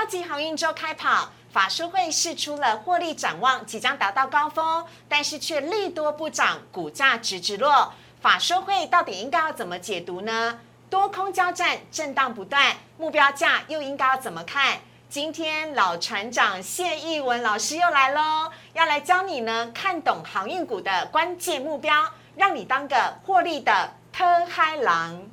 超级航运周开跑，法说会释出了获利展望，即将达到高峰，但是却利多不涨，股价直直落。法说会到底应该要怎么解读呢？多空交战，震荡不断，目标价又应该要怎么看？今天老船长谢义文老师又来喽，要来教你呢看懂航运股的关键目标，让你当个获利的特嗨狼。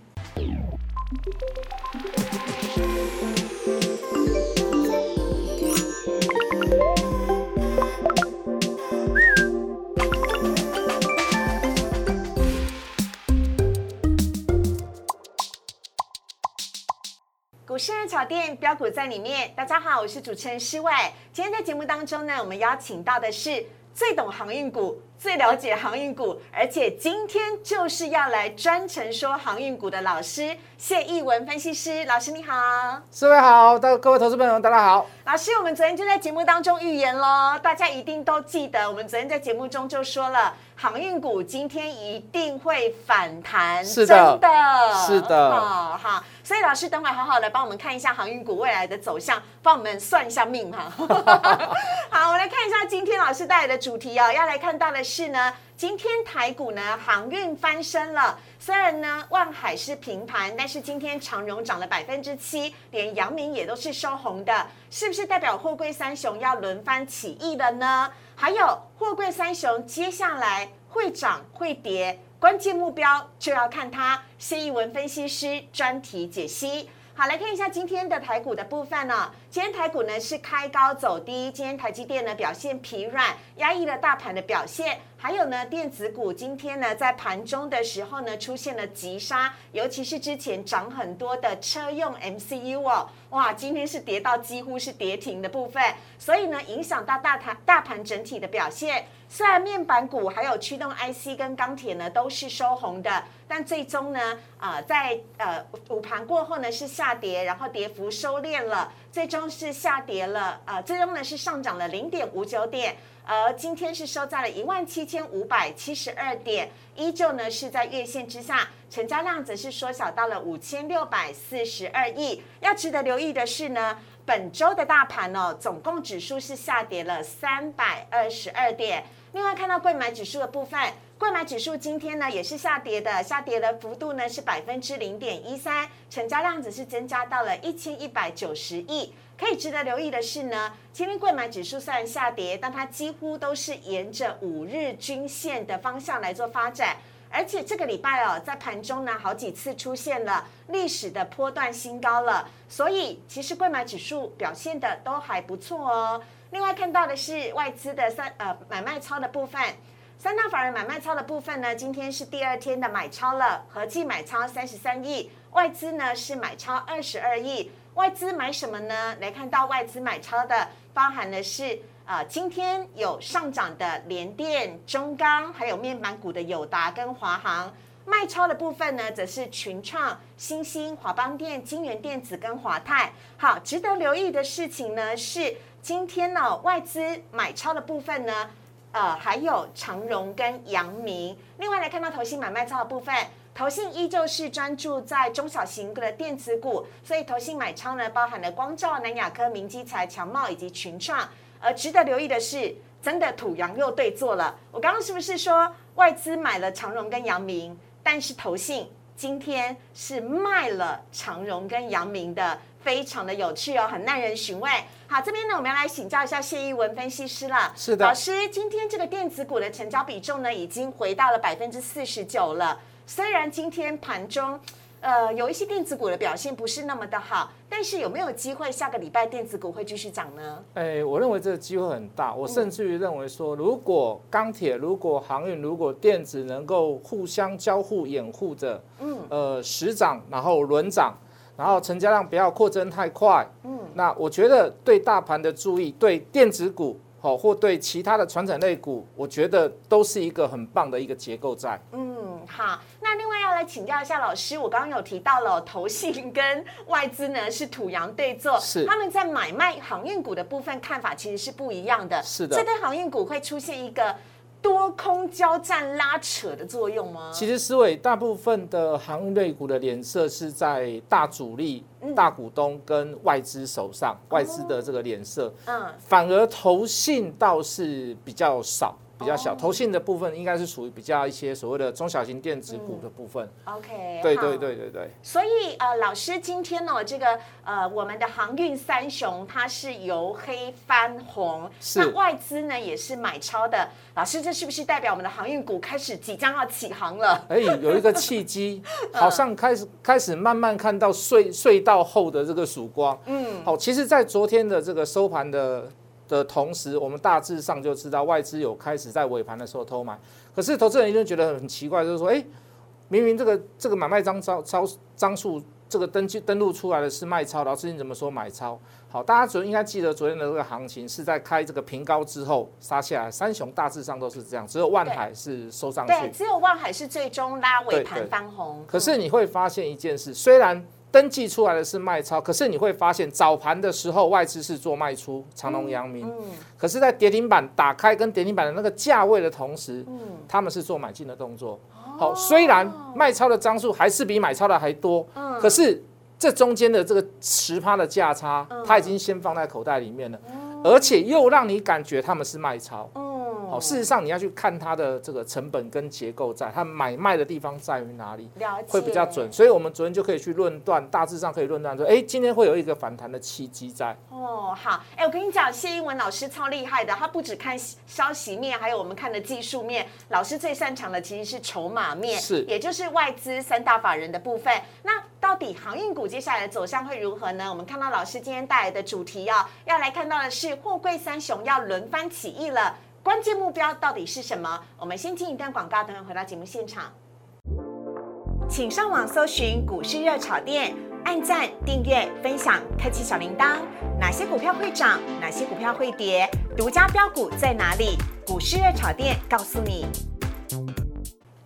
股市热炒店标股在里面，大家好，我是主持人施伟。今天在节目当中呢，我们邀请到的是最懂航运股、最了解航运股，而且今天就是要来专程说航运股的老师谢义文分析师。老师你好，四位好，各各位投资朋友大家好。老师，我们昨天就在节目当中预言喽，大家一定都记得，我们昨天在节目中就说了，航运股今天一定会反弹，是的真的，是的哦，好，所以老师等会好好来帮我们看一下航运股未来的走向，帮我们算一下命哈。好，我们来看一下今天老师带来的主题哦，要来看到的是呢，今天台股呢航运翻身了。虽然呢，万海是平盘，但是今天长荣涨了百分之七，连阳明也都是收红的，是不是代表货柜三雄要轮番起义了呢？还有货柜三雄接下来会涨会跌，关键目标就要看它谢义文分析师专题解析。好，来看一下今天的台股的部分呢、今天台股呢是开高走低，今天台积电呢表现疲软，压抑了大盘的表现。还有呢，电子股今天呢在盘中的时候呢出现了急杀，尤其是之前涨很多的车用 MCU 哦，哇，今天是跌到几乎是跌停的部分，所以呢影响到大盘大盘整体的表现。虽然面板股还有驱动 IC 跟钢铁呢都是收红的，但最终呢，呃，在呃午盘过后呢是下跌，然后跌幅收敛了，最终是下跌了，呃，最终呢是上涨了零点五九点，而今天是收在了一万七千五百七十二点，依旧呢是在月线之下，成交量则是缩小到了五千六百四十二亿。要值得留意的是呢。本周的大盘哦，总共指数是下跌了三百二十二点。另外看到贵买指数的部分，贵买指数今天呢也是下跌的，下跌的幅度呢是百分之零点一三，成交量只是增加到了一千一百九十亿。可以值得留意的是呢，今天贵买指数虽然下跌，但它几乎都是沿着五日均线的方向来做发展。而且这个礼拜哦，在盘中呢，好几次出现了历史的波段新高了，所以其实贵买指数表现的都还不错哦。另外看到的是外资的三呃买卖超的部分，三大法人买卖超的部分呢，今天是第二天的买超了，合计买超三十三亿，外资呢是买超二十二亿。外资买什么呢？来看到外资买超的，包含的是。呃，今天有上涨的联电、中钢，还有面板股的友达跟华航。卖超的部分呢，则是群创、新兴、华邦电、金源电子跟华泰。好，值得留意的事情呢是，今天呢外资买超的部分呢，呃，还有长荣跟阳明。另外来看到投信买卖超的部分，投信依旧是专注在中小型的电子股，所以投信买超呢，包含了光照、南亚科、明基材、强茂以及群创。而值得留意的是，真的土洋又对坐了。我刚刚是不是说外资买了长荣跟阳明，但是投信今天是卖了长荣跟阳明的，非常的有趣哦，很耐人寻味。好，这边呢，我们要来请教一下谢一文分析师了。是的老师，今天这个电子股的成交比重呢，已经回到了百分之四十九了。虽然今天盘中。呃，有一些电子股的表现不是那么的好，但是有没有机会下个礼拜电子股会继续涨呢？哎，我认为这个机会很大。我甚至于认为说，如果钢铁、如果航运、如果电子能够互相交互掩护着，嗯，呃，实涨，然后轮涨，然后成交量不要扩增太快，嗯，那我觉得对大盘的注意，对电子股。好，或对其他的传产类股，我觉得都是一个很棒的一个结构在。嗯，好，那另外要来请教一下老师，我刚刚有提到了投信跟外资呢是土洋对坐，是他们在买卖航运股的部分看法其实是不一样的。是的这对航运股会出现一个多空交战拉扯的作用吗？其实思伟大部分的航运类股的脸色是在大主力、嗯大股东跟外资手上，外资的这个脸色，嗯，反而投信倒是比较少。比较小，哦投信的部分应该是属于比较一些所谓的中小型电子股的部分。OK，对好对对对对，所以呃，老师今天呢，这个呃，我们的航运三雄它是由黑翻红，那外资呢也是买超的。老师，这是不是代表我们的航运股开始即将要起航了？哎，有一个契机，嗯好像开始开始慢慢看到隧隧道后的这个曙光。嗯，好，其实，在昨天的这个收盘的的同时，我们大致上就知道外资有开始在尾盘的时候偷买。可是投资人一定觉得很奇怪，就是说，哎，明明这个这个买卖张超超张数这个登记登录出来的是卖超，老师你怎么说买超？好，大家昨应该记得昨天的这个行情是在开这个平高之后杀下来，三雄大致上都是这样，只有万海是收上去。对，只有万海是最终拉尾盘翻红。可是你会发现一件事，虽然登记出来的是卖超，可是你会发现早盘的时候外资是做卖出，长隆、阳明。嗯可是，在跌停板打开跟跌停板的那个价位的同时，嗯，他们是做买进的动作。好，虽然卖超的张数还是比买超的还多，嗯。可是这中间的这个十趴的价差嗯，它已经先放在口袋里面了，而且又让你感觉他们是卖超。嗯好，事实上你要去看它的这个成本跟结构在，它买卖的地方在于哪里。会比较准，。所以我们昨天就可以去论断，大致上可以论断说，哎，今天会有一个反弹的契机在。哦，好，哎，我跟你讲，谢英文老师超厉害的，他不只看消息面，还有我们看的技术面。老师最擅长的其实是筹码面，是也就是外资三大法人的部分。那到底航运股接下来的走向会如何呢？我们看到老师今天带来的主题啊，要来看到的是货柜三雄要轮番起义了。关键目标到底是什么？我们先进一段广告，等会回到节目现场。请上网搜寻股市热炒店，按赞、订阅、分享，开启小铃铛。哪些股票会涨？哪些股票会跌？独家标股在哪里？股市热炒店告诉你。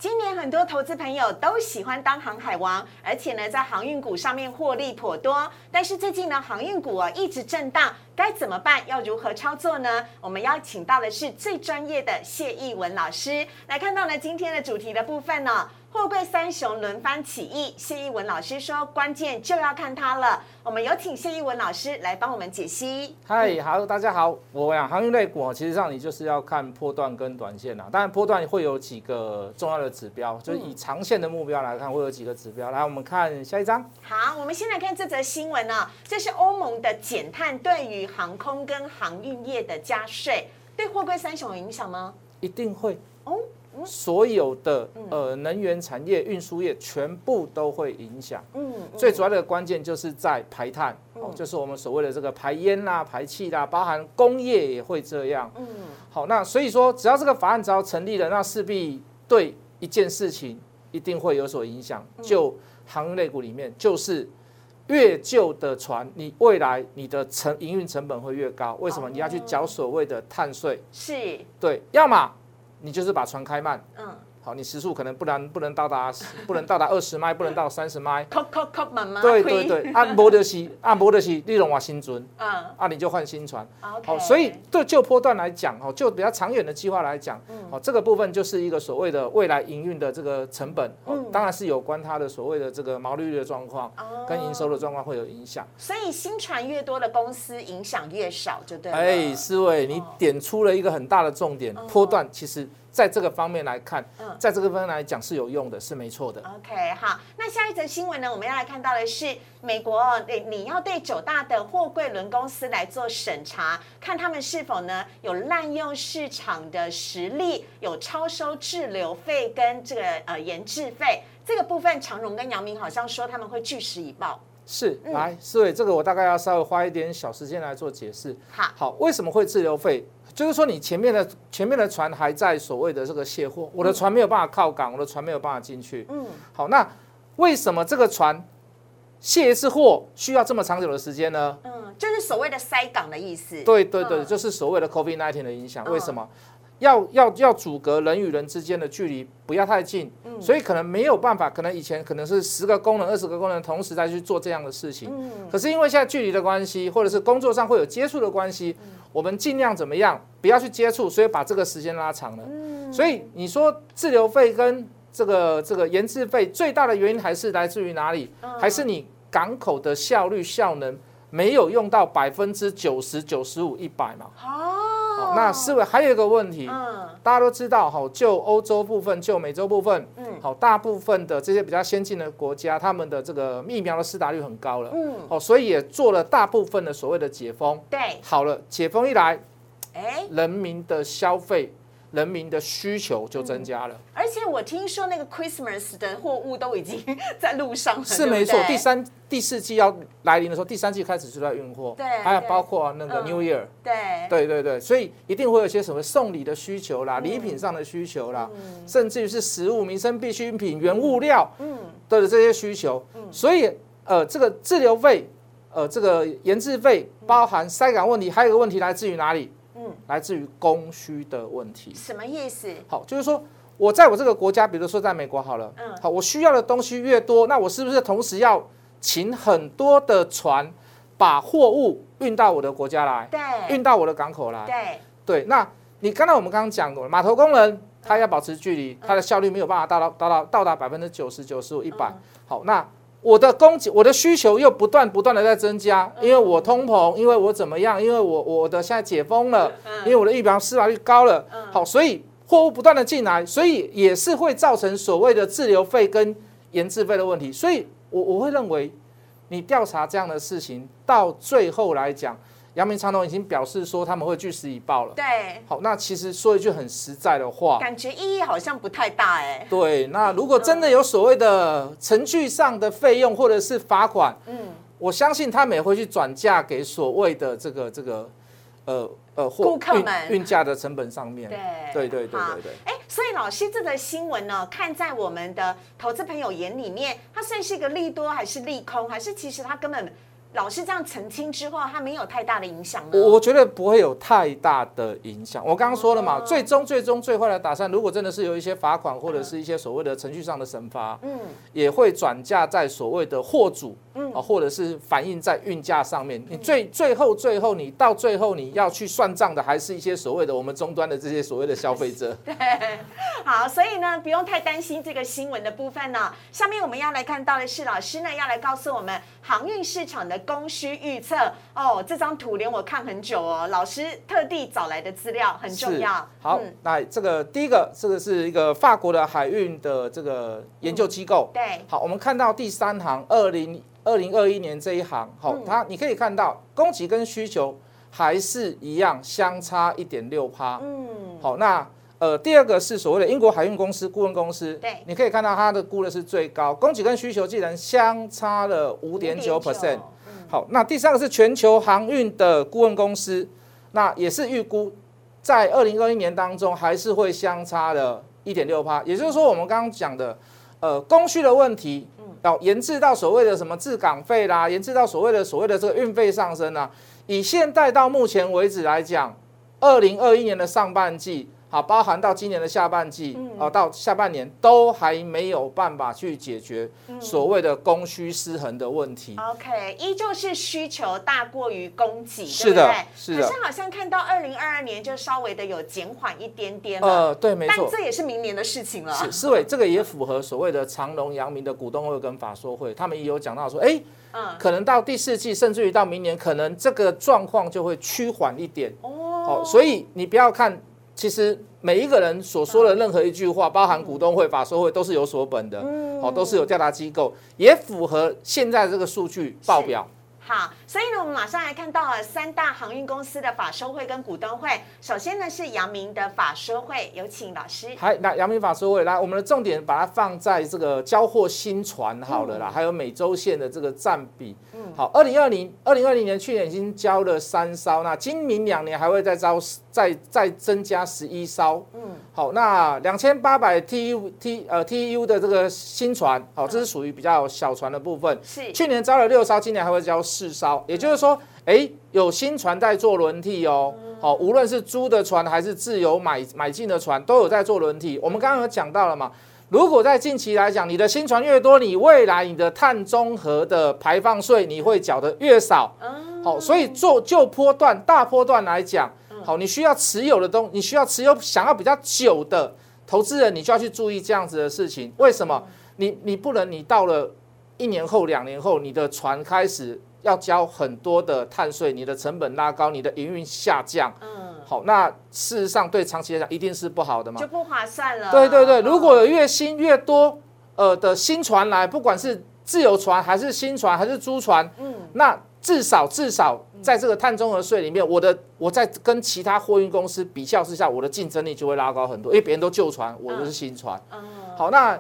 今年很多投资朋友都喜欢当航海王，而且呢，在航运股上面获利颇多。但是最近呢，航运股啊一直震荡，该怎么办？要如何操作呢？我们邀请到的是最专业的谢义文老师来看到呢今天的主题的部分呢、货柜三雄轮番起义，谢义文老师说，关键就要看它了。我们有请谢义文老师来帮我们解析。嗨，好，大家好，我讲航运类股哦，其实上你就是要看波段跟短线啦。当然，波段会有几个重要的指标，就是以长线的目标来看，会有几个指标。来，我们看下一张。好，我们先来看这则新闻呢、这是欧盟的减碳对于航空跟航运业的加税，对货柜三雄有影响吗？一定会哦，所有的呃能源产业、运输业全部都会影响。嗯，最主要的关键就是在排碳，哦嗯，就是我们所谓的这个排烟啦、排气啦，包含工业也会这样。嗯，好，那所以说，只要这个法案只要成立了，那势必对一件事情一定会有所影响。就航运类股里面，就是越旧的船，你未来你的成营运成本会越高。为什么？哦你要去缴所谓的碳税。是，对，要么你就是把船开慢，好，你时速可能不能不能到达不能到达二十迈，不能到三十迈。扣扣扣慢慢对对，对，按摩的是按摩的是利用瓦新船，嗯。啊你就换新船。好，所以对旧波段来讲，哦，就比较长远的计划来讲，哦，这个部分就是一个所谓的未来营运的这个成本，哦嗯，当然是有关它的所谓的这个毛利率的状况哦。跟营收的状况会有影响。所以新船越多的公司影响越少，就对了。哎，思维，你点出了一个很大的重点，波段其实在这个方面来看嗯，在这个方面来讲是有用的，是没错的。OK，好，那下一则新闻呢，我们要来看到的是美国，你你要对九大的货柜轮公司来做审查，看他们是否呢有滥用市场的实力，有超收滞留费跟这个呃延滞费。这个部分，长荣跟阳明好像说他们会据实以报。是，嗯来，四位，这个我大概要稍微花一点小时间来做解释。好，好，为什么会滞留费？就是说你前面的前面的船还在所谓的这个卸货，我的船没有办法靠港，我的船没有办法进去。嗯，好，那为什么这个船卸一次货需要这么长久的时间呢？嗯，就是所谓的塞港的意思。对对对，嗯就是所谓的 COVID-19 的影响。嗯为什么？要要要阻隔人与人之间的距离不要太近，所以可能没有办法，可能以前可能是十个功能、二十个功能同时在去做这样的事情，可是因为现在距离的关系，或者是工作上会有接触的关系，我们尽量怎么样不要去接触，所以把这个时间拉长了。所以你说滞留费跟这个这个延滞费最大的原因还是来自于哪里？还是你港口的效率效能没有用到百分之九十九十五一百嘛？哦，那思维还有一个问题，嗯。大家都知道，哈，就欧洲部分，就美洲部分，嗯。好，大部分的这些比较先进的国家，他们的这个疫苗的施打率很高了，嗯，哦，所以也做了大部分的所谓的解封。对，好了，解封一来，哎，人民的消费、人民的需求就增加了，而且我听说那个 Christmas 的货物都已经 在路上了，是没错。第三、第四季要来临的时候，第三季开始就在运货，对对还有包括那个嗯 New Year，对。对对对，所以一定会有一些什么送礼的需求啦、礼品上的需求啦，甚至于是食物、民生必需品、原物料嗯。的这些需求。所以呃，这个滞留费、呃，这个延滞费包含塞港问题，还有一个问题来自于哪里？嗯，来自于供需的问题。什么意思？好，就是说我在我这个国家，比如说在美国好了，嗯好，我需要的东西越多，那我是不是同时要请很多的船把货物运到我的国家来，对运到我的港口来？对，对，那你刚才我们刚刚讲过，码头工人他要保持距离，他的效率没有办法达到达到到达百分之九十九十五一百。好，那我的供给我的需求又不断不断的在增加，因为我通膨，因为我怎么样，因为我我的现在解封了，因为我的疫苗施打率高了，好，所以货物不断的进来，所以也是会造成所谓的滞留费跟延滞费的问题。所以我我会认为，你调查这样的事情，到最后来讲。阳明长隆已经表示说他们会据实以报了。对，好，那其实说一句很实在的话，感觉意义好像不太大哎。对，那如果真的有所谓的程序上的费用或者是罚款，嗯，我相信他们也会去转嫁给所谓的这个这个呃呃货顾客运们运价的成本上面。对对对对好对对。哎，所以老师这个新闻呢，看在我们的投资朋友眼里面，它算是一个利多还是利空，还是其实它根本老师这样澄清之后，它没有太大的影响吗？我我觉得不会有太大的影响。我刚刚说了嘛，哦最终最终最坏的打算，如果真的是有一些罚款或者是一些所谓的程序上的惩罚，嗯，也会转嫁在所谓的货主，嗯啊，或者是反映在运价上面。你最最后最后你到最后你要去算账的，还是一些所谓的我们终端的这些所谓的消费者。对好，所以呢，不用太担心这个新闻的部分呢。下面我们要来看到的是，老师呢要来告诉我们航运市场的供需预测。哦，这张图连我看很久哦，老师特地找来的资料很重要。好，嗯那这个第一个，这个是一个法国的海运的这个研究机构。对，好，我们看到第三行，二零二零二一年这一行，好，嗯它你可以看到供给跟需求还是一样，相差一点六趴。嗯，好，那呃，第二个是所谓的英国海运公司顾问公司，对你可以看到它的估的是最高，供给跟需求竟然相差了五点九 percent。好，那第三个是全球航运的顾问公司，那也是预估在二零二一年当中还是会相差的一点六趴，也就是说我们刚刚讲的呃供需的问题，要延至到所谓的什么滞港费啦，延至到所谓的所谓的这个运费上升啊，以现在到目前为止来讲，二零二一年的上半季。好，包含到今年的下半季，哦、到下半年都还没有办法去解决所谓的供需失衡的问题。OK，依旧是需求大过于供给，是的？是的可是好像看到二零二二年就稍微的有减缓一点点了，呃，对，没错但，这也是明年的事情了。是思伟这个也符合所谓的长隆、阳明的股东会跟法说会，他们也有讲到说，哎，嗯，可能到第四季，甚至于到明年，可能这个状况就会趋缓一点。哦，好，所以你不要看，其实每一个人所说的任何一句话，包含股东会、法说会，都是有所本的，嗯好，都是有调查机构，也符合现在这个数据报表。好，所以呢，我们马上来看到了三大航运公司的法收会跟股东会。首先呢是阳明的法收会，有请老师。还来阳明法收会来，我们的重点把它放在这个交货新船好了啦，还有美洲线的这个占比。嗯好，二零二零二零二零年去年已经交了三艘，那今明两年还会再招再再增加十一艘。嗯，好，那两千八百 TU T 呃 TU 的这个新船，好，这是属于比较小船的部分。是去年招了六艘，今年还会招四艘，也就是说，哎，有新船在做轮替哦。好，无论是租的船还是自由买买进的船，都有在做轮替。我们刚刚有讲到了嘛？如果在近期来讲，你的新船越多，你未来你的碳中和的排放税你会缴的越少。好，所以做就波段大波段来讲，好，你需要持有的东，你需要持有想要比较久的投资人，你就要去注意这样子的事情。为什么？你你不能你到了一年后、两年后，你的船开始。要交很多的碳税，你的成本拉高，你的营运下降，嗯，好，那事实上对长期来讲一定是不好的嘛，就不划算了。对对对，如果有越新越多呃的新船来，不管是自由船还是新船还是租船，嗯，那至少至少在这个碳中和税里面，我的我在跟其他货运公司比较之下，我的竞争力就会拉高很多，因为别人都旧船，我的是新船，嗯，好，那。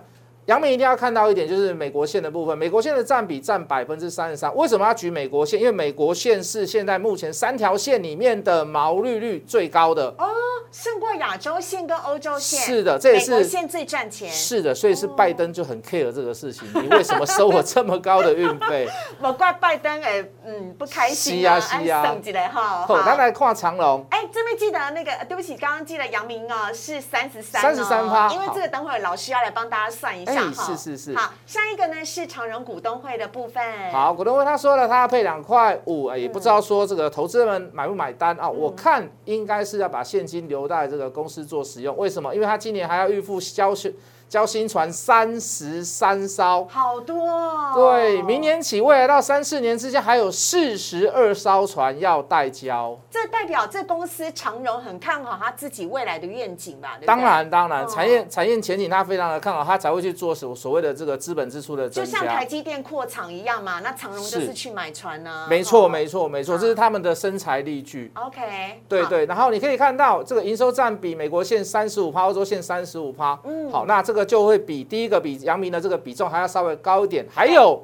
杨明一定要看到一点，就是美国线的部分，美国线的占比占百分之三十三。为什么要举美国线？因为美国线是现在目前三条线里面的毛利率最高的哦，胜过亚洲线跟欧洲线。是的，这也是美国线最赚钱。是的，所以是拜登就很 care 这个事情。你为什么收我这么高的运费？我怪拜登哎，嗯，不开心啊，是啊，省起来哈。好，咱来跨长龙。哎，这边记得那个，对不起，刚刚记得杨明啊是三十三，三十三趴。因为这个等会老师要来帮大家算一下。是是是，好，下一个呢是长荣股东会的部分。好，股东会他说了，他要配两块五，也不知道说这个投资人们买不买单啊？我看应该是要把现金留在这个公司做使用。为什么？因为他今年还要预付交税。交新船三十三艘，好多。哦对，明年起，未来到三四年之间，还有四十二艘船要待交。这代表这公司长荣很看好他自己未来的愿景吧？当然，当然，产业产业前景他非常的看好，他才会去做所所谓的这个资本支出的增加。就像台积电扩厂一样嘛，那长荣就是去买船呢。没错，没错，没错，这是他们的生财力据。OK，对对。然后你可以看到这个营收占比，美国线三十五趴，欧洲线三十五趴。嗯，好，那这个。就会比第一个比阳明的这个比重还要稍微高一点，还有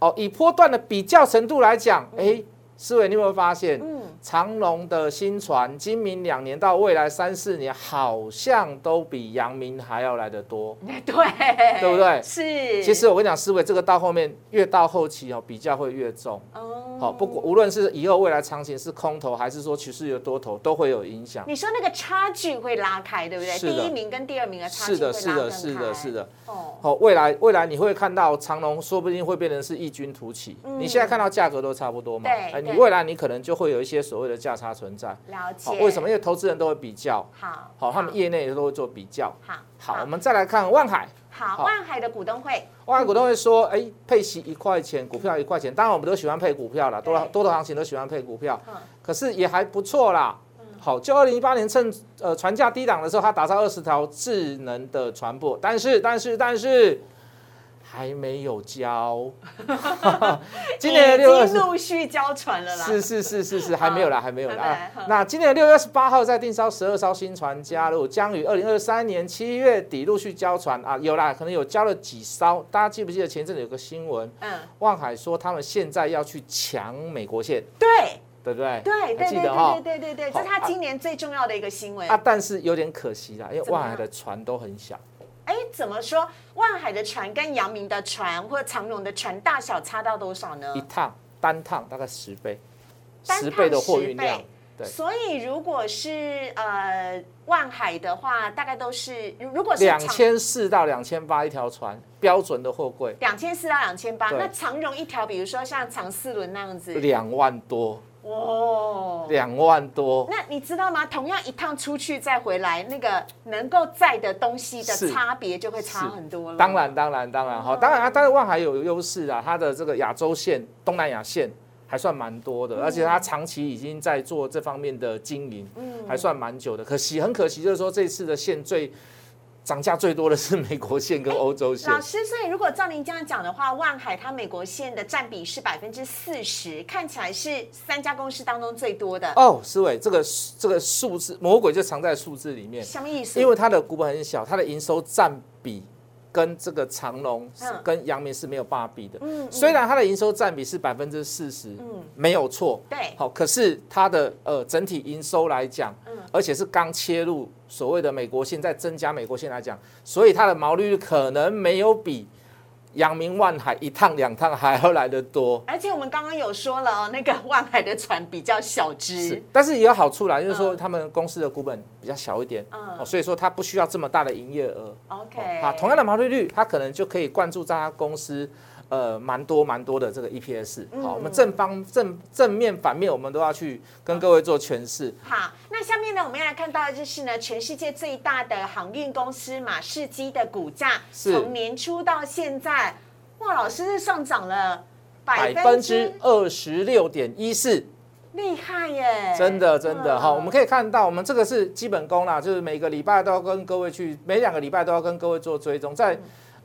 哦，以波段的比较程度来讲，哎，思维你有没有发现？长隆的新船，今明两年到未来三四年，好像都比阳明还要来得多。对，对不对？是。其实我跟你讲，思维这个到后面越到后期哦，比较会越重。哦。好，不管无论是以后未来长期是空头，还是说趋势有多头，都会有影响。你说那个差距会拉开，对不对？第一名跟第二名的差距是的，是的，是的，是的。哦。好，未来未来你会看到长隆说不定会变成是异军突起。你现在看到价格都差不多嘛？对。你未来你可能就会有一些。所谓的价差存在，了解。为什么？因为投资人都会比较，好，好，他们业内也都会做比较。好，好，我们再来看万海。好，万海的股东会，万海股东会说，哎，配息一块钱，股票一块钱。当然，我们都喜欢配股票了，多多头行情都喜欢配股票。嗯，可是也还不错啦。好，就二零一八年趁呃船价低档的时候，它打造二十条智能的船舶，但是，但是，但是。还没有交，今年六月陆续交船了啦。是是是是是，还没有啦，还没有啦。那今年六月二十八号在订艘十二艘新船加入，将于二零二三年七月底陆续交船啊。有啦，可能有交了几艘。大家记不记得前阵子有个新闻？嗯，望海说他们现在要去抢美国线，对对不对？对对对对对对对，这是他今年最重要的一个新闻啊。但是有点可惜啦，因为望海的船都很小。哎，怎么说？万海的船跟阳明的船或者长荣的船大小差到多少呢？一趟单趟大概十倍，十倍的货运量。对，所以如果是呃万海的话，大概都是如果是两千四到两千八一条船，标准的货柜。两千四到两千八，那长荣一条，比如说像长四轮那样子，两万多。哇，两万多！那你知道吗？同样一趟出去再回来，那个能够载的东西的差别就会差很多了。当然，当然，当然，好，当然啊，当然万海有优势啊，它的这个亚洲线、东南亚线还算蛮多的，而且它长期已经在做这方面的经营，嗯，还算蛮久的。可惜，很可惜，就是说这次的线最。涨价最多的是美国线跟欧洲线。老师，所以如果照您这样讲的话，万海它美国线的占比是百分之四十，看起来是三家公司当中最多的。哦，思伟，这个这个数字魔鬼就藏在数字里面。什么意思？因为它的股本很小，它的营收占比。跟这个长隆跟阳明是没有办法比的。嗯，虽然它的营收占比是百分之四十，嗯，没有错。对，好，可是它的呃整体营收来讲，嗯，而且是刚切入所谓的美国线，在增加美国线来讲，所以它的毛利率可能没有比阳明万海一趟两趟还要来得多。而且我们刚刚有说了哦，那个万海的船比较小只是，，但是也有好处啦，就是说他们公司的股本比较小一点，嗯哦，所以说它不需要这么大的营业额。OK，啊，同样的毛利率，它可能就可以灌注在它公司。呃，蛮多蛮多的这个 EPS，好，我们正方正正面反面，我们都要去跟各位做诠释。好，那下面呢，我们要来看到的就是呢，全世界最大的航运公司马士基的股价，是。从年初到现在，哇，老师是上涨了百百分分之，二十六点一四，厉害耶！真的真的。嗯。哈，我们可以看到，我们这个是基本功啦，就是每个礼拜都要跟各位去，每两个礼拜都要跟各位做追踪，在。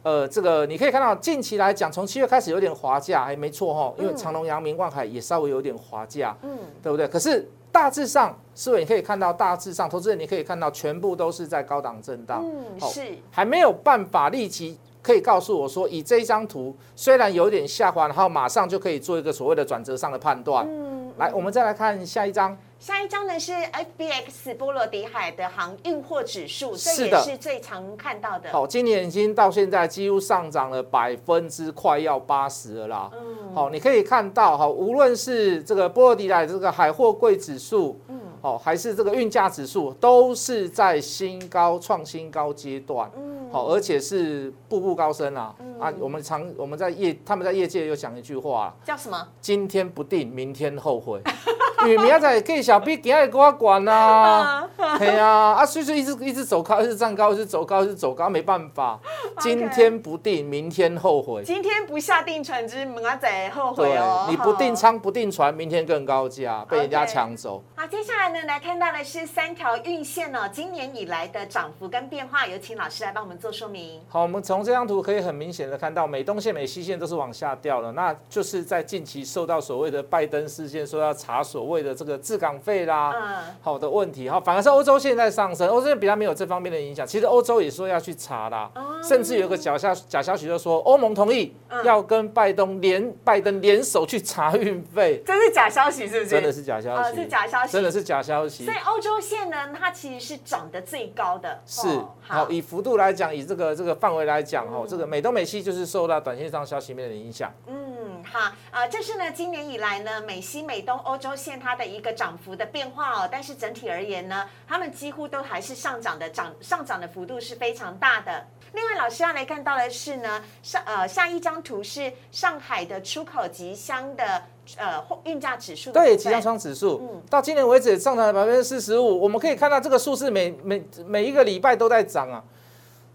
呃，这个你可以看到，近期来讲，从七月开始有点滑价，哎，没错哈，因为长隆、阳明、万海也稍微有点滑价，嗯，对不对？可是大致上，思维你可以看到，大致上，投资人你可以看到，全部都是在高档震荡，嗯，是，还没有办法立即可以告诉我说，以这一张图虽然有点下滑，然后马上就可以做一个所谓的转折上的判断。嗯，来，我们再来看下一张，下一张呢是 FBX 波罗的海的航运货指数，这也是最常看到的。好，今年已经到现在几乎上涨了百分之快要八十了啦。嗯，好，你可以看到，哈，无论是这个波罗的海这个海货柜指数，嗯，好，还是这个运价指数，都是在新高创新高阶段。嗯，好，而且是步步高升啊！嗯啊，我们常我们在业他们在业界有讲一句话，叫什么？今天不定，明天后悔。因为明仔载计小 B 今日给我管呐，对啊，啊，所以说一直一直走高，一直站高，一直走高，一直走高，没办法。今天不定，明天后悔。今天不下定船只，明仔后悔哦。，你不定哈仓不定船，明天更高价，被人家抢走。好，接下来呢，来看到的是三条运线哦，今年以来的涨幅跟变化，有请老师来帮我们做说明。好，我们从这张图可以很明显的看到，美东线、美西线都是往下掉了，那就是在近期受到所谓的拜登事件，说要查所谓的这个滞港费啦，嗯，好的问题哈，反而是欧洲现在上升，欧洲比较没有这方面的影响。其实欧洲也说要去查啦，哦甚至有个假消假消息就说欧盟同意嗯要跟拜登联拜登联手去查运费，这是假消息是不是？真的是假消哦，息，是假消息，真的是假消息所以。欧洲线呢，它其实是涨得最高的。是哦好，以幅度来讲，以这个这个范围来讲，哈，嗯这个美东美西就是受到短线上消息面的影响。嗯，好，啊、这是呢今年以来呢美西、美东、欧洲线它的一个涨幅的变化哦。但是整体而言呢，它们几乎都还是上涨的，涨上涨的幅度是非常大的。另外，老师要来看到的是呢，上呃下一张图是上海的出口及箱的呃货运价指数对，分。集装箱指数、嗯到今年为止上涨了百分之四十五。我们可以看到这个数字每每每一个礼拜都在涨啊。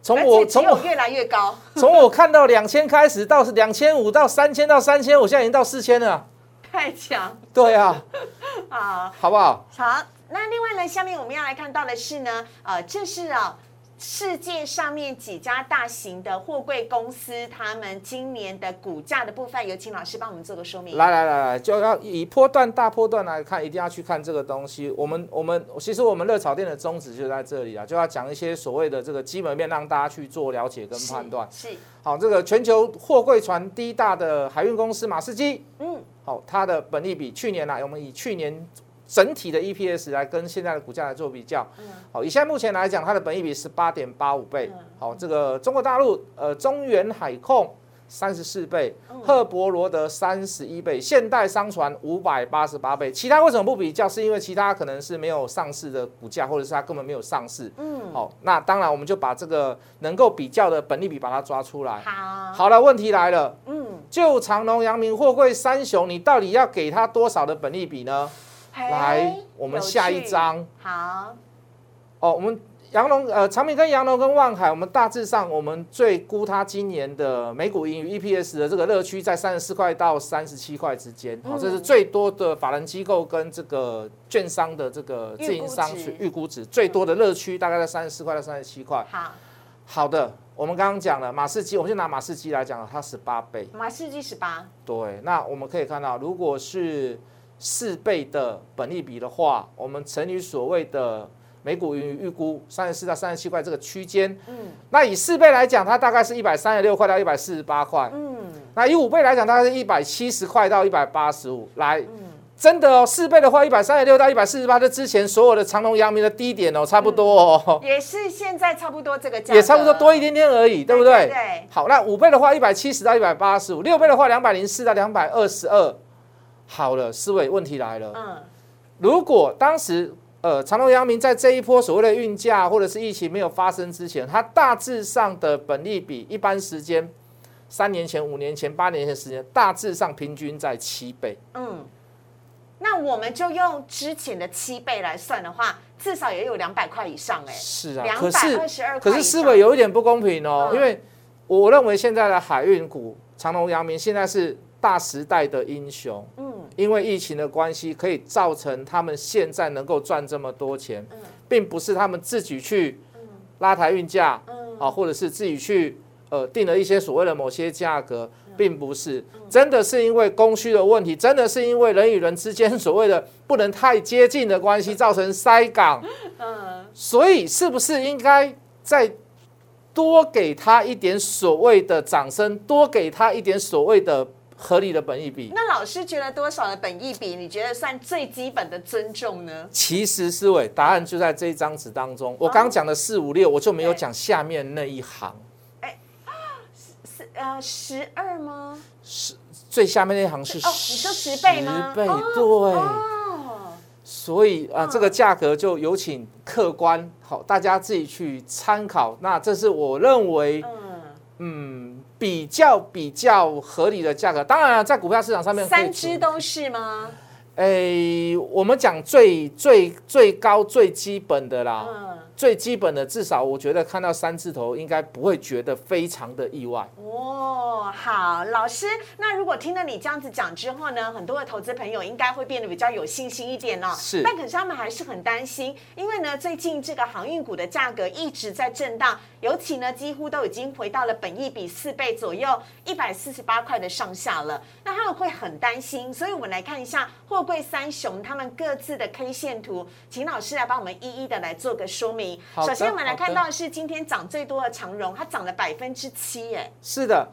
从我从我越来越高。从我看到两千开始，到两千五到三千到三千，我现在已经到四千了。太强对啊，啊！好不好？好，那另外呢，下面我们要来看到的是呢，呃，这是啊。世界上面几家大型的货柜公司，他们今年的股价的部分，有请老师帮我们做个说明。来来来来，就要以波段大波段来看，一定要去看这个东西。我们我们其实我们热炒店的宗旨就在这里啊，就要讲一些所谓的这个基本面，让大家去做了解跟判断。是，好，这个全球货柜船第一大的海运公司马士基，嗯，好，它的本利比去年来，我们以去年整体的 EPS 来跟现在的股价来做比较。嗯好，以现在目前来讲，它的本益比十八点八五倍嗯。好，这个中国大陆呃中原海控三十四倍，嗯赫伯罗德三十一倍，现代商船五百八十八倍。其他为什么不比较？是因为其他可能是没有上市的股价，或者是它根本没有上市。嗯，好，那当然我们就把这个能够比较的本利比把它抓出来。好，好了，问题来了。嗯，就长隆、阳明、货柜三雄，你到底要给它多少的本利比呢？嘿来，我们下一趣。张好，哦，我们阳龙呃长明跟阳龙跟万海，我们大致上我们最估它今年的每股盈余 EPS 的这个乐趣在三十四块到三十七块之间，好、这是最多的法人机构跟这个券商的这个自营商去预估值。最多的乐趣大概在三十四块到三十七块。好，好的，我们刚刚讲了马士基，我们就拿马士基来讲，它十八倍。马士基十八，对，那我们可以看到，如果是四倍的本利比的话，我们乘以所谓的每股盈余预估三十四到三十七块这个区间，嗯那以四倍来讲，它大概是一百三十六块到一百四十八块。嗯那以五倍来讲，大概是一百七十块到一百八十五。来，嗯，真的哦，四倍的话，一百三十六到一百四十八，这之前所有的长隆、阳明的低点哦，差不多哦，也是现在差不多这个价，也差不多多一点点而已，对不对？对。好，那五倍的话，一百七十到一百八十五；六倍的话，两百零四到两百二十二。好了，思维问题来了。嗯。如果当时呃长隆、阳明在这一波所谓的运价或者是疫情没有发生之前，它大致上的本利比一般时间，三年前、五年前、八年前时间，大致上平均在七倍。嗯。那我们就用之前的七倍来算的话，至少也有两百块以上哎。是啊，两百二十二可是思维有一点不公平哦，因为我认为现在的海运股长隆、阳明现在是大时代的英雄。嗯。因为疫情的关系，可以造成他们现在能够赚这么多钱，并不是他们自己去拉抬运价，啊，或者是自己去呃定了一些所谓的某些价格。并不是，真的是因为供需的问题，真的是因为人与人之间所谓的不能太接近的关系造成塞港。嗯，所以是不是应该再多给他一点所谓的掌声，多给他一点所谓的合理的本意比？那老师觉得多少的本意比，你觉得算最基本的尊重呢？其实思维答案就在这一张纸当中。我刚讲的四五六，我就没有讲下面那一行。呃，十二吗？十最下面那行是哦，你说十倍吗？十倍对。所以啊，这个价格就有请客观好，大家自己去参考。那这是我认为，嗯，比较比较合理的价格。当然啊，在股票市场上面，三只都是吗？哎，我们讲最最最高最基本的啦。最基本的，至少我觉得看到三字头，应该不会觉得非常的意外。哦，好，老师，那如果听了你这样子讲之后呢，很多的投资朋友应该会变得比较有信心一点哦。是，但可是他们还是很担心，因为呢，最近这个航运股的价格一直在震荡，尤其呢，几乎都已经回到了本益比四倍左右，一百四十八块的上下了。那他们会很担心，所以我们来看一下货柜三雄他们各自的 K 线图，请老师来帮我们一一的来做个说明。首先，我们来看到的是今天涨最多的长荣，它涨了百分之七，哎，是的，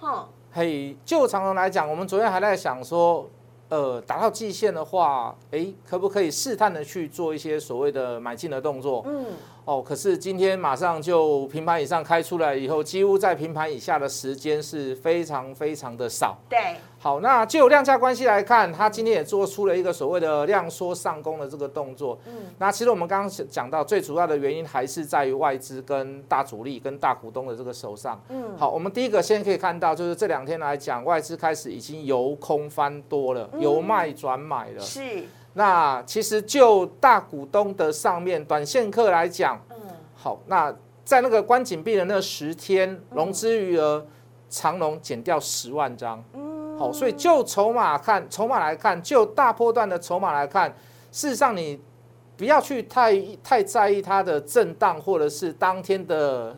嘿，就长荣来讲，我们昨天还在想说，呃，达到季线的话，哎，可不可以试探的去做一些所谓的买进的动作？嗯。哦，可是今天马上就平盘以上开出来以后，几乎在平盘以下的时间是非常非常的少。对，好，那就量价关系来看，它今天也做出了一个所谓的量缩上攻的这个动作。嗯，那其实我们刚刚讲到，最主要的原因还是在于外资跟大主力跟大股东的这个手上。嗯，好，我们第一个先可以看到，就是这两天来讲，外资开始已经由空翻多了，由卖转买了。是。那其实就大股东的上面短线客来讲，嗯，好，那在那个关紧闭的那十天，融资余额长龙减掉十万张，嗯，好，所以就筹码看，筹码来看，就大波段的筹码来看，事实上你不要去太太在意它的震荡或者是当天的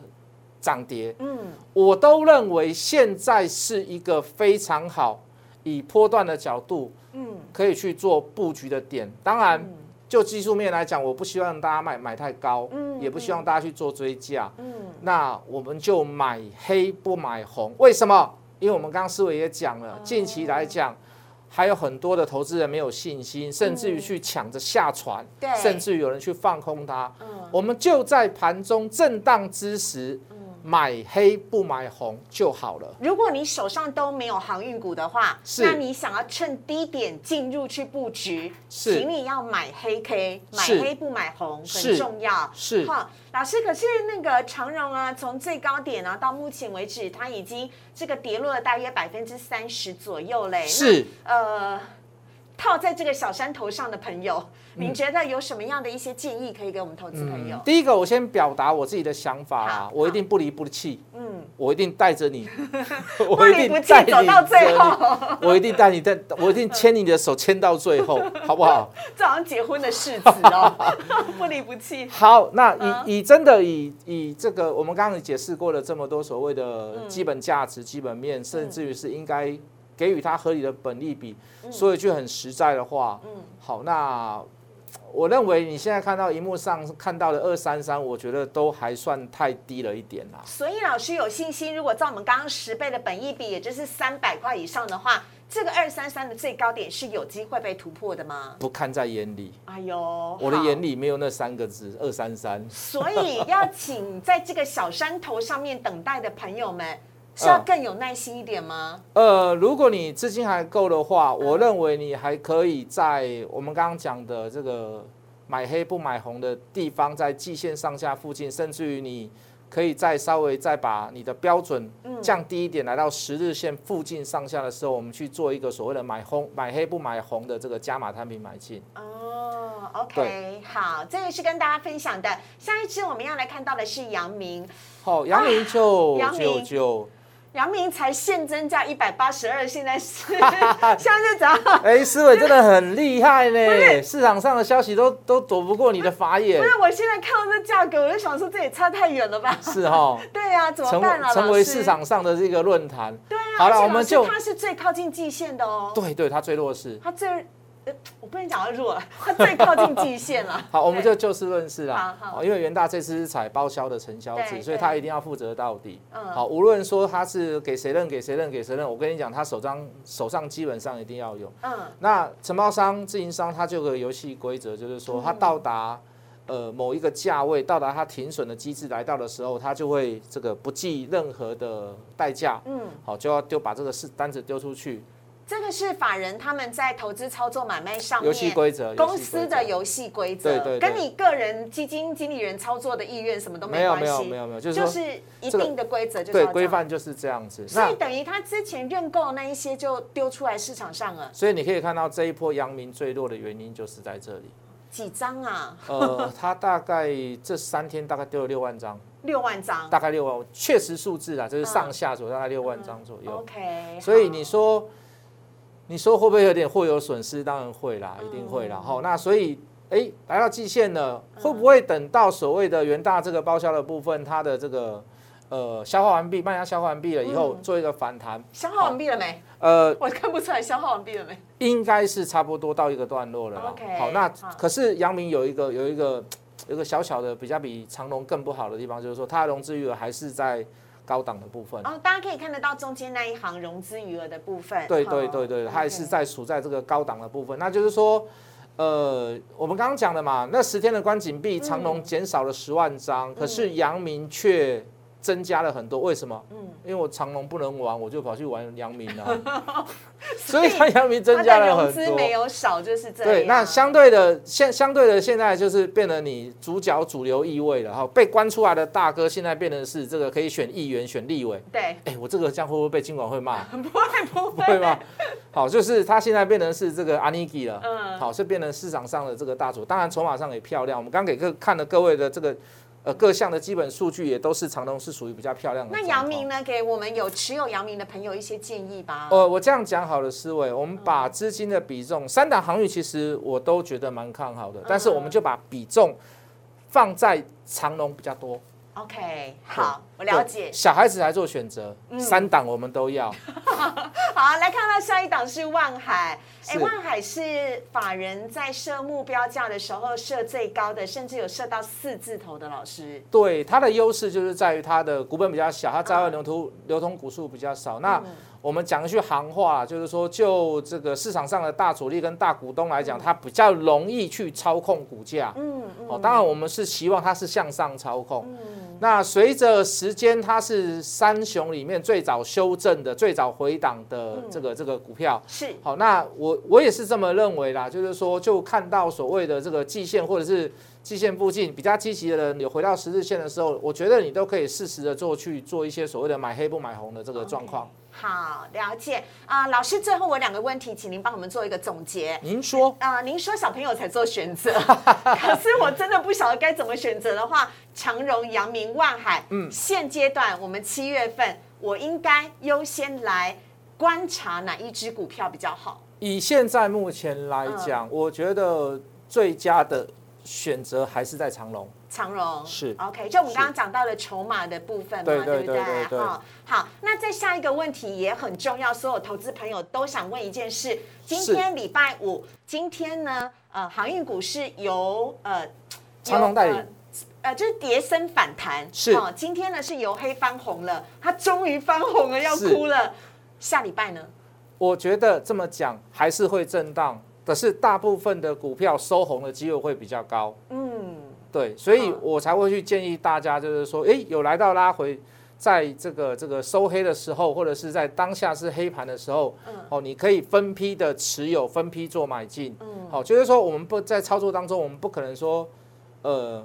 涨跌，嗯，我都认为现在是一个非常好以波段的角度。嗯，可以去做布局的点。当然，就技术面来讲，我不希望大家买买太高，嗯，也不希望大家去做追价，嗯，那我们就买黑不买红。为什么？因为我们刚刚思维也讲了，近期来讲，还有很多的投资人没有信心，甚至于去抢着下船，对，甚至于有人去放空它。嗯，我们就在盘中震荡之时。买黑不买红就好了。如果你手上都没有航运股的话，那你想要趁低点进入去布局，请你要买黑 K，买黑不买红很重要。是哈，老师，可是那个长荣啊，从最高点啊到目前为止，它已经这个跌落了大约百分之三十左右嘞。是呃。套在这个小山头上的朋友，您觉得有什么样的一些建议可以给我们投资朋友？第一个，我先表达我自己的想法啊，我一定不离不弃，嗯，我一定带着你，不离不弃走到最后，我一定带你带，我一定牵你的手牵到最后，好不好？这好像结婚的誓词哦，不离不弃。好，那以以真的以以这个我们刚刚解释过了这么多所谓的基本价值、基本面，甚至于是应该。给予它合理的本利比，说一句很实在的话，嗯，好，那我认为你现在看到荧幕上看到的二三三，我觉得都还算太低了一点啦。所以老师有信心，如果照我们刚刚十倍的本益比，也就是三百块以上的话。这个二三三的最高点是有机会被突破的吗？不看在眼里，哎呦，我的眼里没有那三个字二三三。所以要请在这个小山头上面等待的朋友们，是要嗯更有耐心一点吗？呃，如果你资金还够的嗯话，我认为你还可以在我们刚刚讲的这个买黑不买红的地方，在季线上下附近，甚至于你可以再稍微再把你的标准嗯降低一点，来到十日线附近上下的时候，我们去做一个所谓的买红买黑不买红的这个加码摊平买进。哦，OK，好，这个是跟大家分享的。下一支我们要来看到的是阳明，好，阳明就阳明就就，阳明才现增价一百八十二，现在是 现在是怎样？哎，思伟真的很厉害呢，市场上的消息都都躲不过你的法眼不，是，我现在看到这价格，我就想说这也差太远了吧？是哈。对呀、怎么成办啊？为成为市场上的这个论坛。对啊，好了我们就他是最靠近季线的哦。对对，他最弱势。他最，呃，我不能讲它弱了，它最靠近季线了。好，我们对就就事论事啦。好因为元大这次是采包销的承销制，所以对他一定要负责到底。嗯好，无论说他是给谁认、给谁认、给谁认，我跟你讲，他手上手上基本上一定要有。嗯，那承包商、自营商他就有个游戏规则，就是说嗯他到达。呃，某一个价位到达它停损的机制来到的时候，它就会这个不计任何的代价，嗯，好就要丢把这个是单子丢出去，这个是法人他们在投资操作买卖上面游戏规则，公司的游戏规则，对对对跟你个人基金经理人操作的意愿什么都没有关系，没有没有没有，就是就是一定的规则就是。规范就是这样子。所以等于他之前认购的那一些就丢出来市场上了，所以你可以看到这一波阳明最弱的原因就是在这里。几张啊？呃，他大概这三天大概丢了六万张，六万张。大概六万，确实数字啊，就是嗯上下左右大概六万张左右。OK，所以你说，你说会不会有点货有损失？当然会啦，一定会嗯啦。好，那所以。哎，来到季线了，会不会等到所谓的元大这个包销的部分，它的这个呃消化完毕，卖压消化完毕了以后，嗯做一个反弹？消化完毕了没？呃，我看不出来消化完毕了没。应该是差不多到一个段落了啦。OK，好，那可是阳明有一个有一个有一个小小的比较比长隆更不好的地方，就是说它的融资余额还是在高档的部分。哦，大家可以看得到中间那一行融资余额的部分。对好对对对，它还是在处在这个高档的部分。那就是说，呃，我们刚刚讲的嘛，那十天的关紧币，长隆减少了十万张，可是阳明却增加了很多。为什么？嗯因为我长隆不能玩，我就跑去玩阳明了，所以它阳明增加了很多。没有少，就是这样。对，那相对的现相对的现在就是变得你主角主流意味了哈，被关出来的大哥现在变成是这个可以选议员、选立委。对，哎，我这个这样会不会被金管会骂？不会不会会吗？好，就是他现在变成是这个阿尼基了，嗯好，是变成市场上的这个大主，当然筹码上也漂亮。我们刚给各看了各位的这个呃各项的基本数据，也都是长隆是属于比较漂亮的。那阳明？呢？给我们有持有阳明的朋友一些建议吧。呃，我这样讲好了思维，我们把资金的比重，三档航运其实我都觉得蛮看好的，但是我们就把比重放在长隆比较多。OK，好，我了解。小孩子来做选择，三档我们都要。好，来看到下一档是万海。哎，是万海是法人在设目标价的时候设最高的，甚至有设到四字头的老师。对它的优势就是在于它的股本比较小，它在外流通流通股数比较少。那我们讲一句行话，就是说就这个市场上的大主力跟大股东来讲，它比较容易去操控股价。嗯嗯哦，当然我们是希望它是向上操控。嗯那随着时间，它是三雄里面最早修正的、最早回档的这个这个股票。是好，那我我也是这么认为啦，就是说，就看到所谓的这个季线或者是季线附近比较积极的人有回到十日线的时候，我觉得你都可以适时的做去做一些所谓的买黑不买红的这个状况。好了解啊、老师，最后我两个问题，请您帮我们做一个总结。您说，啊、您说小朋友才做选择，可是我真的不晓得该怎么选择的话，长荣、阳明、万海，嗯，现阶段我们七月份，我应该优先来观察哪一只股票比较好？以现在目前来讲，我觉得最佳的选择还是在长隆。长荣是 OK，就我们是刚刚讲到的筹码的部分嘛，对对不对？对对对哈好，那再下一个问题也很重要，所有投资朋友都想问一件事：今天礼拜五，今天呢，呃，航运股是由呃长隆带领呃呃，就是跌升反弹，是哦，今天呢是由黑翻红了，它终于翻红了，要哭了。下礼拜呢？我觉得这么讲还是会震荡，可是大部分的股票收红的机会会比较高。嗯，对，所以我才会去建议大家，就是说，诶，有来到拉回，在这个这个收黑的时候，或者是在当下是黑盘的时候，哦，你可以分批的持有，分批做买进。嗯，好，就是说我们不在操作当中，我们不可能说，呃，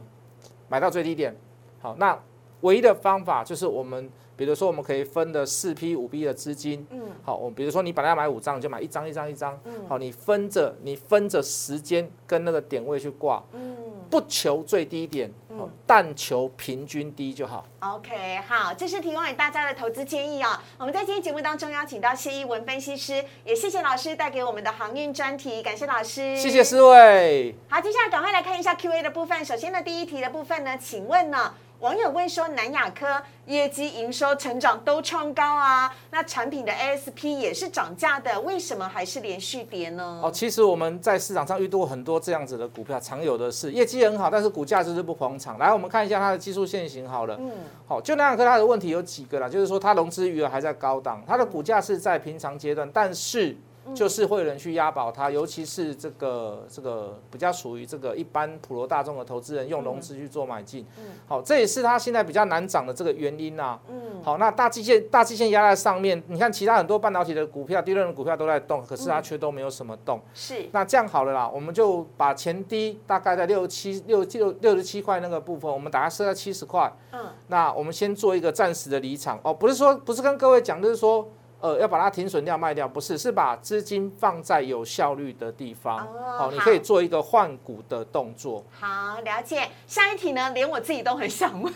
买到最低点。好，那唯一的方法就是我们。比如说，我们可以分的四批、五批的资金，嗯，好，我比如说你本来要买五张，你就买一张、一张、一张，嗯，好，你分着，你分着时间跟那个点位去挂，嗯，不求最低点，嗯，但求平均低就好。OK，好，这是提供给大家的投资建议哦。我们在今天节目当中邀请到谢一文分析师，也谢谢老师带给我们的航运专题，感谢老师，谢谢四位。好，接下来赶快来看一下 Q&A 的部分。首先呢，第一题的部分呢，请问呢？网友问说：“南亚科业绩、营收、成长都创高啊，那产品的 ASP 也是涨价的，为什么还是连续跌呢？”哦，其实我们在市场上遇到很多这样子的股票，常有的是业绩很好，但是股价就是不捧场。来，我们看一下它的技术线型好了。嗯，好，就南亚科它的问题有几个啦，就是说它融资余额还在高档，它的股价是在平常阶段，但是。就是会有人去押宝它，尤其是这个这个比较属于这个一般普罗大众的投资人用融资去做买进，好，这也是它现在比较难涨的这个原因呐。嗯，好，那大基线大基线压在上面，你看其他很多半导体的股票、低润的股票都在动，可是它却都没有什么动。是，那这样好了啦，我们就把前低大概在六七六六六十七块那个部分，我们把它设在七十块。嗯，那我们先做一个暂时的离场哦，不是说不是跟各位讲，就是说。呃，要把它停损掉卖掉，不是，是把资金放在有效率的地方。哦，你可以做一个换股的动作。好，了解。下一题呢，连我自己都很想问：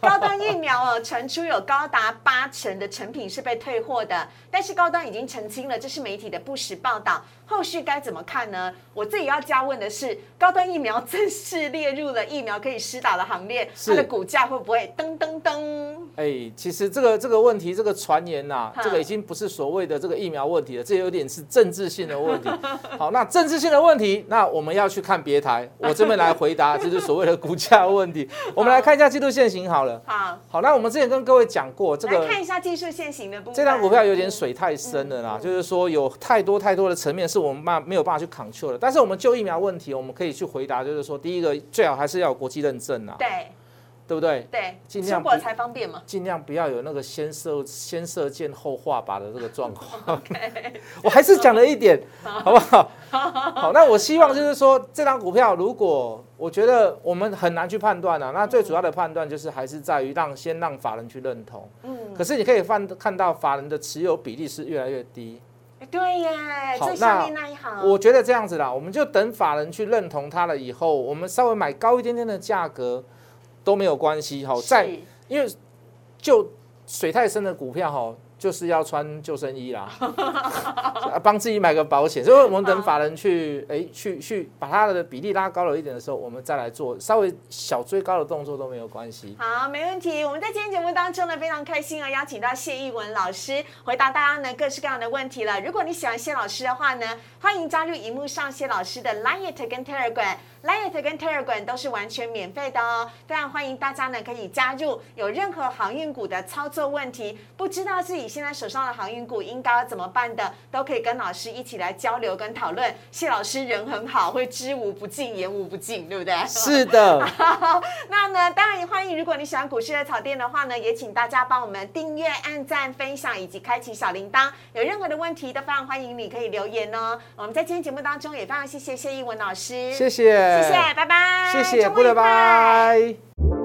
高端疫苗哦，传出有高达八成的成品是被退货的，但是高端已经澄清了，这是媒体的不实报道。后续该怎么看呢？我自己要加问的是，高端疫苗正式列入了疫苗可以施打的行列，它的股价会不会噔噔噔？哎，其实这个这个问题，这个传言呐，这个已经不是所谓的这个疫苗问题了，这有点是政治性的问题。好，那政治性的问题，那我们要去看别台，我这边来回答，就是所谓的股价问题。我们来看一下季度线型好了。好，好，那我们之前跟各位讲过，这个看一下技术线型的部分。这张股票有点水太深了啦，就是说有太多太多的层面是。我们办没有办法去 control 的，但是我们就疫苗问题，我们可以去回答，就是说，第一个最好还是要有国际认证啊，对，对不对？对，尽量出才方便嘛，尽量不要有那个先射先射箭后画靶的这个状况。我还是讲了一点，好不好？好，那我希望就是说，这张股票如果我觉得我们很难去判断啊，那最主要的判断就是还是在于让先让法人去认同。嗯，可是你可以看看到法人的持有比例是越来越低。对耶，最下面那一行，我觉得这样子啦，我们就等法人去认同它了以后，我们稍微买高一点点的价格都没有关系哈。在因为就水太深的股票哈。就是要穿救生衣啦，帮自己买个保险。所以我们等法人去，哎，去去把它的比例拉高了一点的时候，我们再来做稍微小追高的动作都没有关系。好，没问题。我们在今天节目当中呢，非常开心啊，邀请到谢逸文老师回答大家呢各式各样的问题了。如果你喜欢谢老师的话呢，欢迎加入荧幕上谢老师的 Line 跟 Telegram。Light 跟 Telegram 都是完全免费的哦，非常欢迎大家呢可以加入。有任何航运股的操作问题，不知道自己现在手上的航运股应该要怎么办的，都可以跟老师一起来交流跟讨论。谢老师人很好，会知无不尽，言无不尽，对不对？是的。那呢，当然也欢迎，如果你喜欢股市的草店的话呢，也请大家帮我们订阅、按赞、分享以及开启小铃铛。有任何的问题都非常欢迎你可以留言哦。我们在今天节目当中也非常谢谢谢一文老师，谢谢。谢谢，拜拜。谢谢，拜拜。